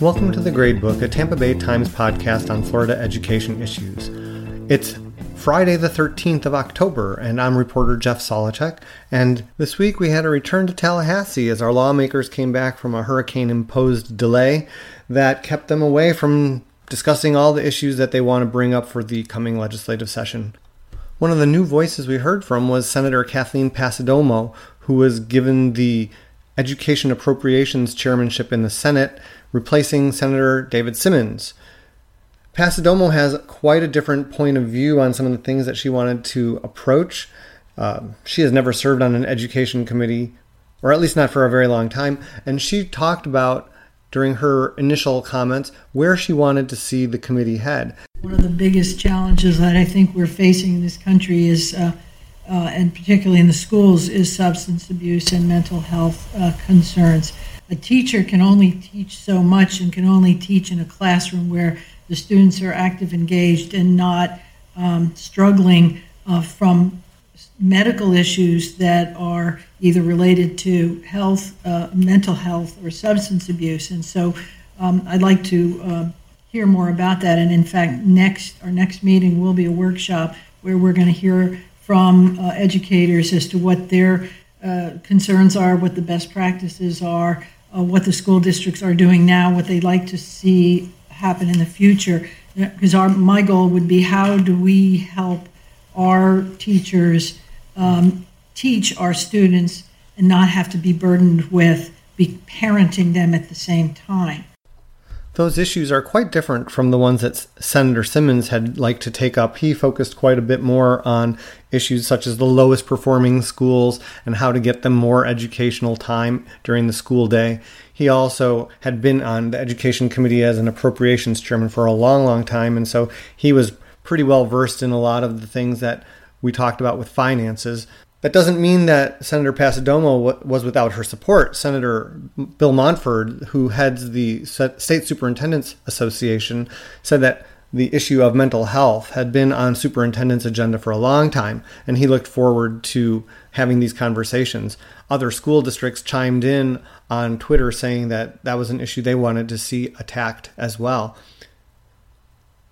Welcome to The Gradebook, a Tampa Bay Times podcast on Florida education issues. It's Friday, the 13th of October, and I'm reporter Jeff Solochek. And this week we had a return to Tallahassee as our lawmakers came back from a hurricane imposed delay that kept them away from discussing all the issues that they want to bring up for the coming legislative session. One of the new voices we heard from was Senator Kathleen Passidomo, who was given the Education Appropriations Chairmanship in the Senate, replacing Senator David Simmons. Passidomo has quite a different point of view on some of the things that she wanted to approach. Uh, she has never served on an education committee, or at least not for a very long time, and she talked about during her initial comments where she wanted to see the committee head. One of the biggest challenges that I think we're facing in this country is uh, uh, and particularly in the schools, is substance abuse and mental health uh, concerns. A teacher can only teach so much and can only teach in a classroom where the students are active, engaged, and not um, struggling uh, from medical issues that are either related to health, uh, mental health, or substance abuse. And so um, I'd like to uh, hear more about that. And in fact, next our next meeting will be a workshop where we're going to hear from uh, educators as to what their uh, concerns are, what the best practices are, uh, what the school districts are doing now, what they'd like to see happen in the future. Because our my goal would be how do we help our teachers um, teach our students and not have to be burdened with be parenting them at the same time those issues are quite different from the ones that Senator Simmons had liked to take up. He focused quite a bit more on issues such as the lowest performing schools and how to get them more educational time during the school day. He also had been on the education committee as an appropriations chairman for a long, long time, and so he was pretty well versed in a lot of the things that we talked about with finances. That doesn't mean that Senator Passidomo was without her support. Senator Bill Montford, who heads the State Superintendents Association, said that the issue of mental health had been on superintendent's agenda for a long time, and he looked forward to having these conversations. Other school districts chimed in on Twitter saying that that was an issue they wanted to see attacked as well.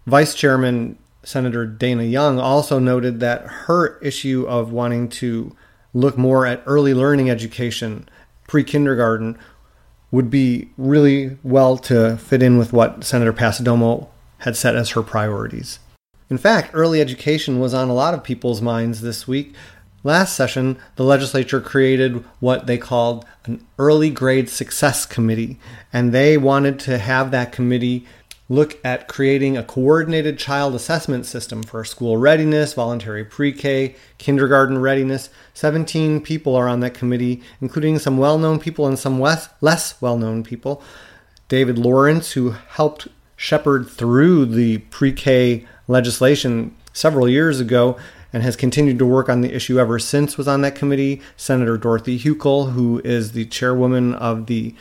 Vice Chairman Senator Dana Young also noted that her issue of wanting to look more at early learning education, pre kindergarten, would be really well to fit in with what Senator Passidomo had set as her priorities. In fact, early education was on a lot of people's minds this week. Last session, the legislature created what they called an Early Grade Success Committee, and they wanted to have that committee look at creating a coordinated child assessment system for school readiness, voluntary pre K, kindergarten readiness. 17 people are on that committee, including some well known people and some less well known people. David Lawrence, who helped shepherd through the pre K legislation several years ago and has continued to work on the issue ever since, was on that committee. Senator Dorothy Hukill, who is the chairwoman of the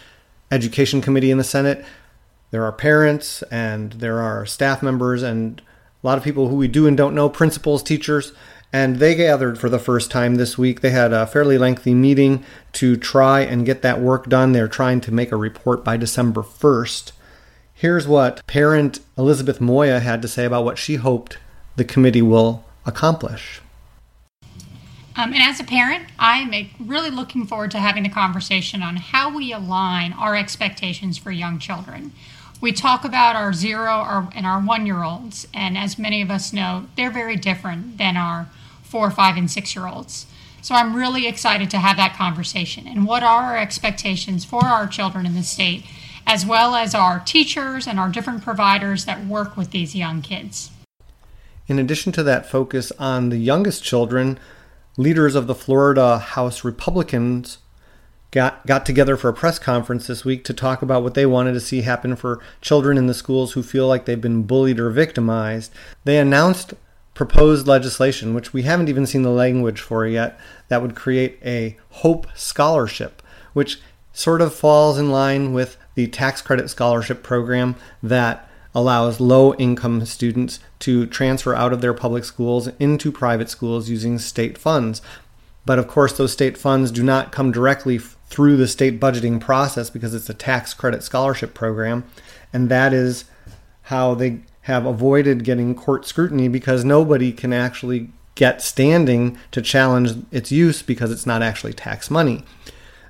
Education Committee in the Senate, there are parents and there are staff members and a lot of people who we do and don't know, principals, teachers, and they gathered for the first time this week. They had a fairly lengthy meeting to try and get that work done. They're trying to make a report by December 1st. Here's what parent Elizabeth Moya had to say about what she hoped the committee will accomplish. Um, and as a parent, I'm really looking forward to having a conversation on how we align our expectations for young children we talk about our zero our, and our one year olds, and as many of us know, they're very different than our four, five, and six year olds. So I'm really excited to have that conversation. And what are our expectations for our children in the state, as well as our teachers and our different providers that work with these young kids? In addition to that focus on the youngest children, leaders of the Florida House Republicans got got together for a press conference this week to talk about what they wanted to see happen for children in the schools who feel like they've been bullied or victimized. They announced proposed legislation, which we haven't even seen the language for yet, that would create a Hope Scholarship, which sort of falls in line with the tax credit scholarship program that allows low income students to transfer out of their public schools into private schools using state funds. But of course, those state funds do not come directly f- through the state budgeting process because it's a tax credit scholarship program. And that is how they have avoided getting court scrutiny because nobody can actually get standing to challenge its use because it's not actually tax money.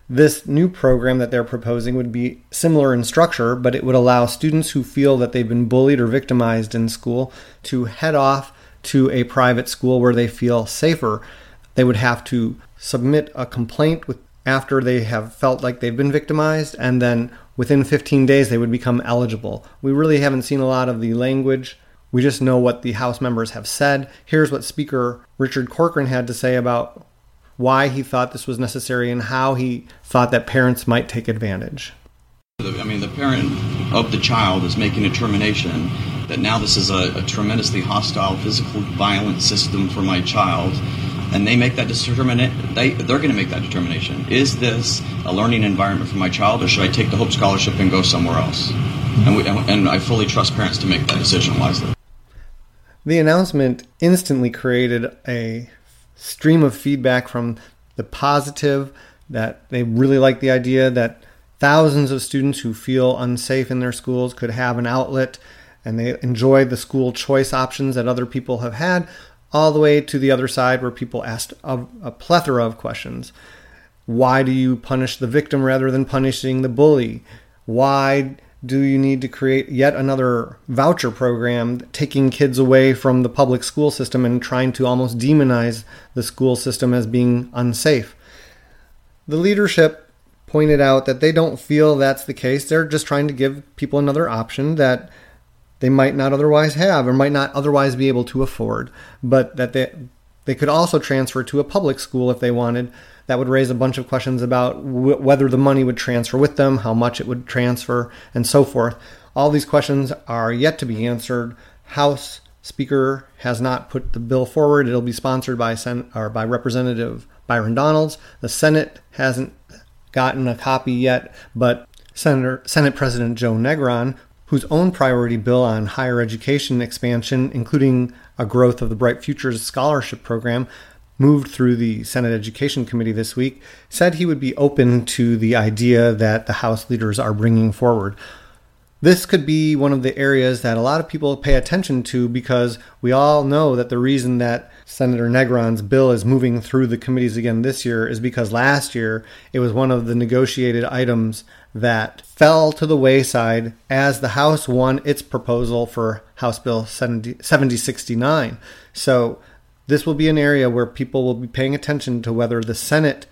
This new program that they're proposing would be similar in structure, but it would allow students who feel that they've been bullied or victimized in school to head off to a private school where they feel safer. They would have to submit a complaint with after they have felt like they've been victimized, and then within 15 days they would become eligible. We really haven't seen a lot of the language. We just know what the House members have said. Here's what Speaker Richard Corcoran had to say about why he thought this was necessary and how he thought that parents might take advantage. I mean, the parent of the child is making a determination that now this is a, a tremendously hostile, physical, violent system for my child and they make that determination. They they're going to make that determination. Is this a learning environment for my child, or should I take the Hope Scholarship and go somewhere else? Mm-hmm. And, we, and I fully trust parents to make that decision wisely. The announcement instantly created a stream of feedback from the positive that they really like the idea that thousands of students who feel unsafe in their schools could have an outlet and they enjoy the school choice options that other people have had all the way to the other side where people asked a, a plethora of questions. Why do you punish the victim rather than punishing the bully? Why do you need to create yet another voucher program taking kids away from the public school system and trying to almost demonize the school system as being unsafe? The leadership pointed out that they don't feel that's the case. They're just trying to give people another option that they might not otherwise have or might not otherwise be able to afford, but that they they could also transfer to a public school if they wanted. That would raise a bunch of questions about w- whether the money would transfer with them, how much it would transfer, and so forth. All these questions are yet to be answered. House Speaker has not put the bill forward. It'll be sponsored by Sen- or by Representative Byron Donalds. The Senate hasn't gotten a copy yet, but Senator Senate President Joe Negron, whose own priority bill on higher education expansion, including a growth of the Bright Futures Scholarship Program, moved through the Senate Education Committee this week, said he would be open to the idea that the House leaders are bringing forward. This could be one of the areas that a lot of people pay attention to because we all know that the reason that Senator Negron's bill is moving through the committees again this year is because last year it was one of the negotiated items that fell to the wayside as the House won its proposal for House Bill 70, 7069. So this will be an area where people will be paying attention to whether the Senate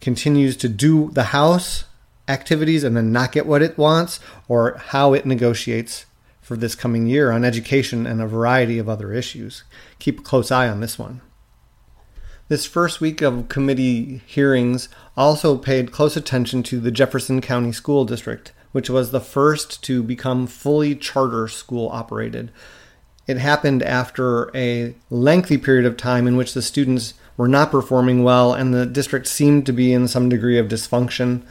continues to do the House activities and then not get what it wants, or how it negotiates for this coming year on education and a variety of other issues. Keep a close eye on this one. This first week of committee hearings also paid close attention to the Jefferson County School District, which was the first to become fully charter school operated. It happened after a lengthy period of time in which the students were not performing well and the district seemed to be in some degree of dysfunction.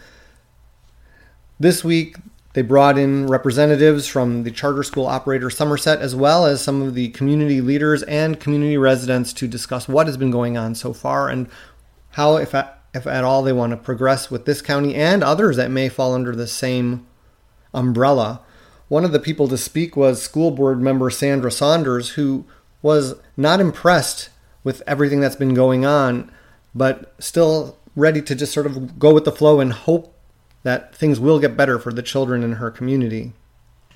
This week, they brought in representatives from the charter school operator Somerset, as well as some of the community leaders and community residents to discuss what has been going on so far and how, if at, if at all, they want to progress with this county and others that may fall under the same umbrella. One of the people to speak was school board member Sandra Saunders, who was not impressed with everything that's been going on, but still ready to just sort of go with the flow and hope that things will get better for the children in her community.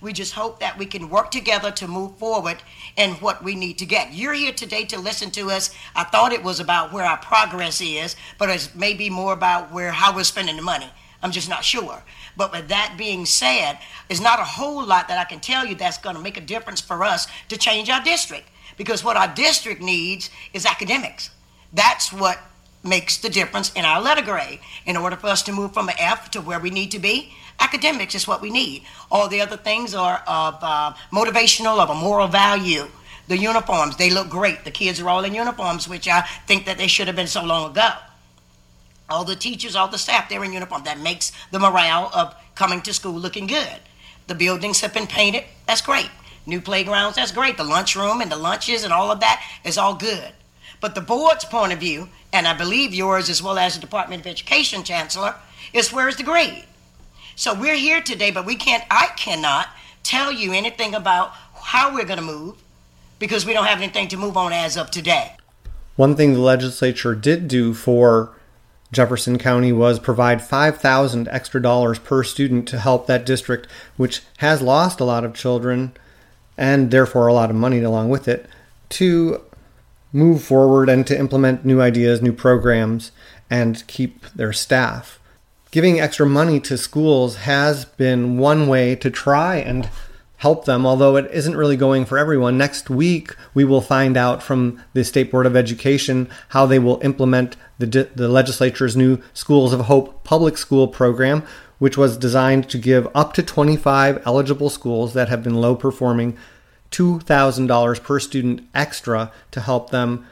We just hope that we can work together to move forward in what we need to get. You're here today to listen to us. I thought it was about where our progress is, but it's maybe more about where how we're spending the money. I'm just not sure. But with that being said, there's not a whole lot that I can tell you that's going to make a difference for us to change our district. Because what our district needs is academics. That's what makes the difference in our letter grade. In order for us to move from an F to where we need to be, academics is what we need. All the other things are of uh, motivational, of a moral value The uniforms, they look great. The kids are all in uniforms, which I think that they should have been so long ago. All the teachers, all the staff, they're in uniform. That makes the morale of coming to school looking good. The buildings have been painted. That's great. New playgrounds, that's great. The lunchroom and the lunches and all of that is all good. But the board's point of view, and I believe yours as well as the Department of Education Chancellor, is where's the grade? So we're here today, but we can't, I cannot tell you anything about how we're going to move because we don't have anything to move on as of today. One thing the legislature did do for Jefferson County was provide 5000 extra dollars per student to help that district which has lost a lot of children and therefore a lot of money along with it to move forward and to implement new ideas, new programs and keep their staff. Giving extra money to schools has been one way to try and help them, although it isn't really going for everyone. Next week, we will find out from the State Board of Education how they will implement the, the legislature's new Schools of Hope public school program, which was designed to give up to 25 eligible schools that have been low performing $2,000 per student extra to help them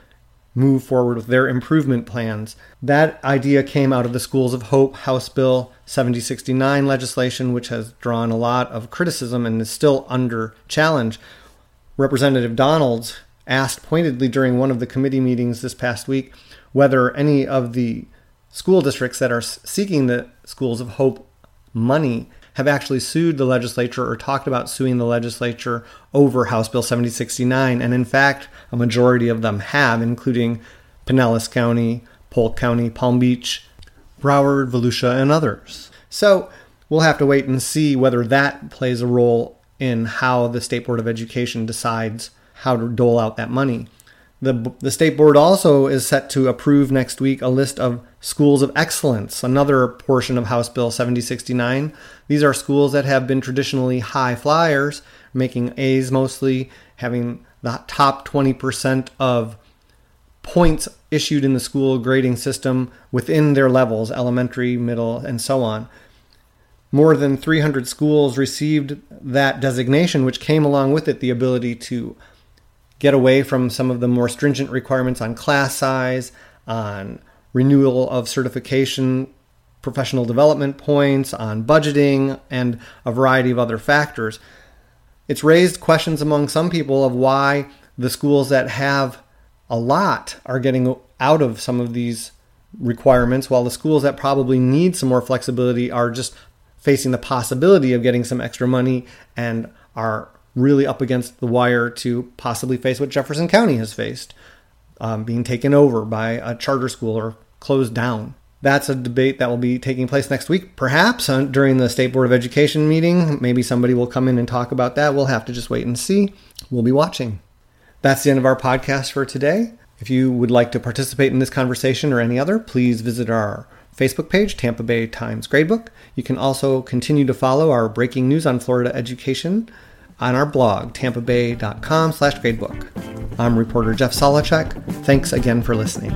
move forward with their improvement plans. That idea came out of the Schools of Hope House Bill 7069 legislation, which has drawn a lot of criticism and is still under challenge. Representative Donalds asked pointedly during one of the committee meetings this past week whether any of the school districts that are seeking the Schools of Hope money have actually sued the legislature or talked about suing the legislature over House Bill 7069. And in fact, a majority of them have, including Pinellas County, Polk County, Palm Beach, Broward, Volusia, and others. So we'll have to wait and see whether that plays a role in how the State Board of Education decides how to dole out that money. The, the state board also is set to approve next week a list of schools of excellence, another portion of House Bill 7069. These are schools that have been traditionally high flyers, making A's mostly, having the top 20% of points issued in the school grading system within their levels elementary, middle, and so on. More than 300 schools received that designation, which came along with it the ability to get away from some of the more stringent requirements on class size, on renewal of certification, professional development points, on budgeting, and a variety of other factors. It's raised questions among some people of why the schools that have a lot are getting out of some of these requirements, while the schools that probably need some more flexibility are just facing the possibility of getting some extra money and are really up against the wire to possibly face what Jefferson County has faced um, being taken over by a charter school or closed down. That's a debate that will be taking place next week, perhaps uh, during the State Board of Education meeting. Maybe somebody will come in and talk about that. We'll have to just wait and see. We'll be watching. That's the end of our podcast for today. If you would like to participate in this conversation or any other, please visit our Facebook page, Tampa Bay Times Gradebook. You can also continue to follow our breaking news on Florida education on our blog, tampabay.com slash gradebook. I'm reporter Jeff Solochek. Thanks again for listening.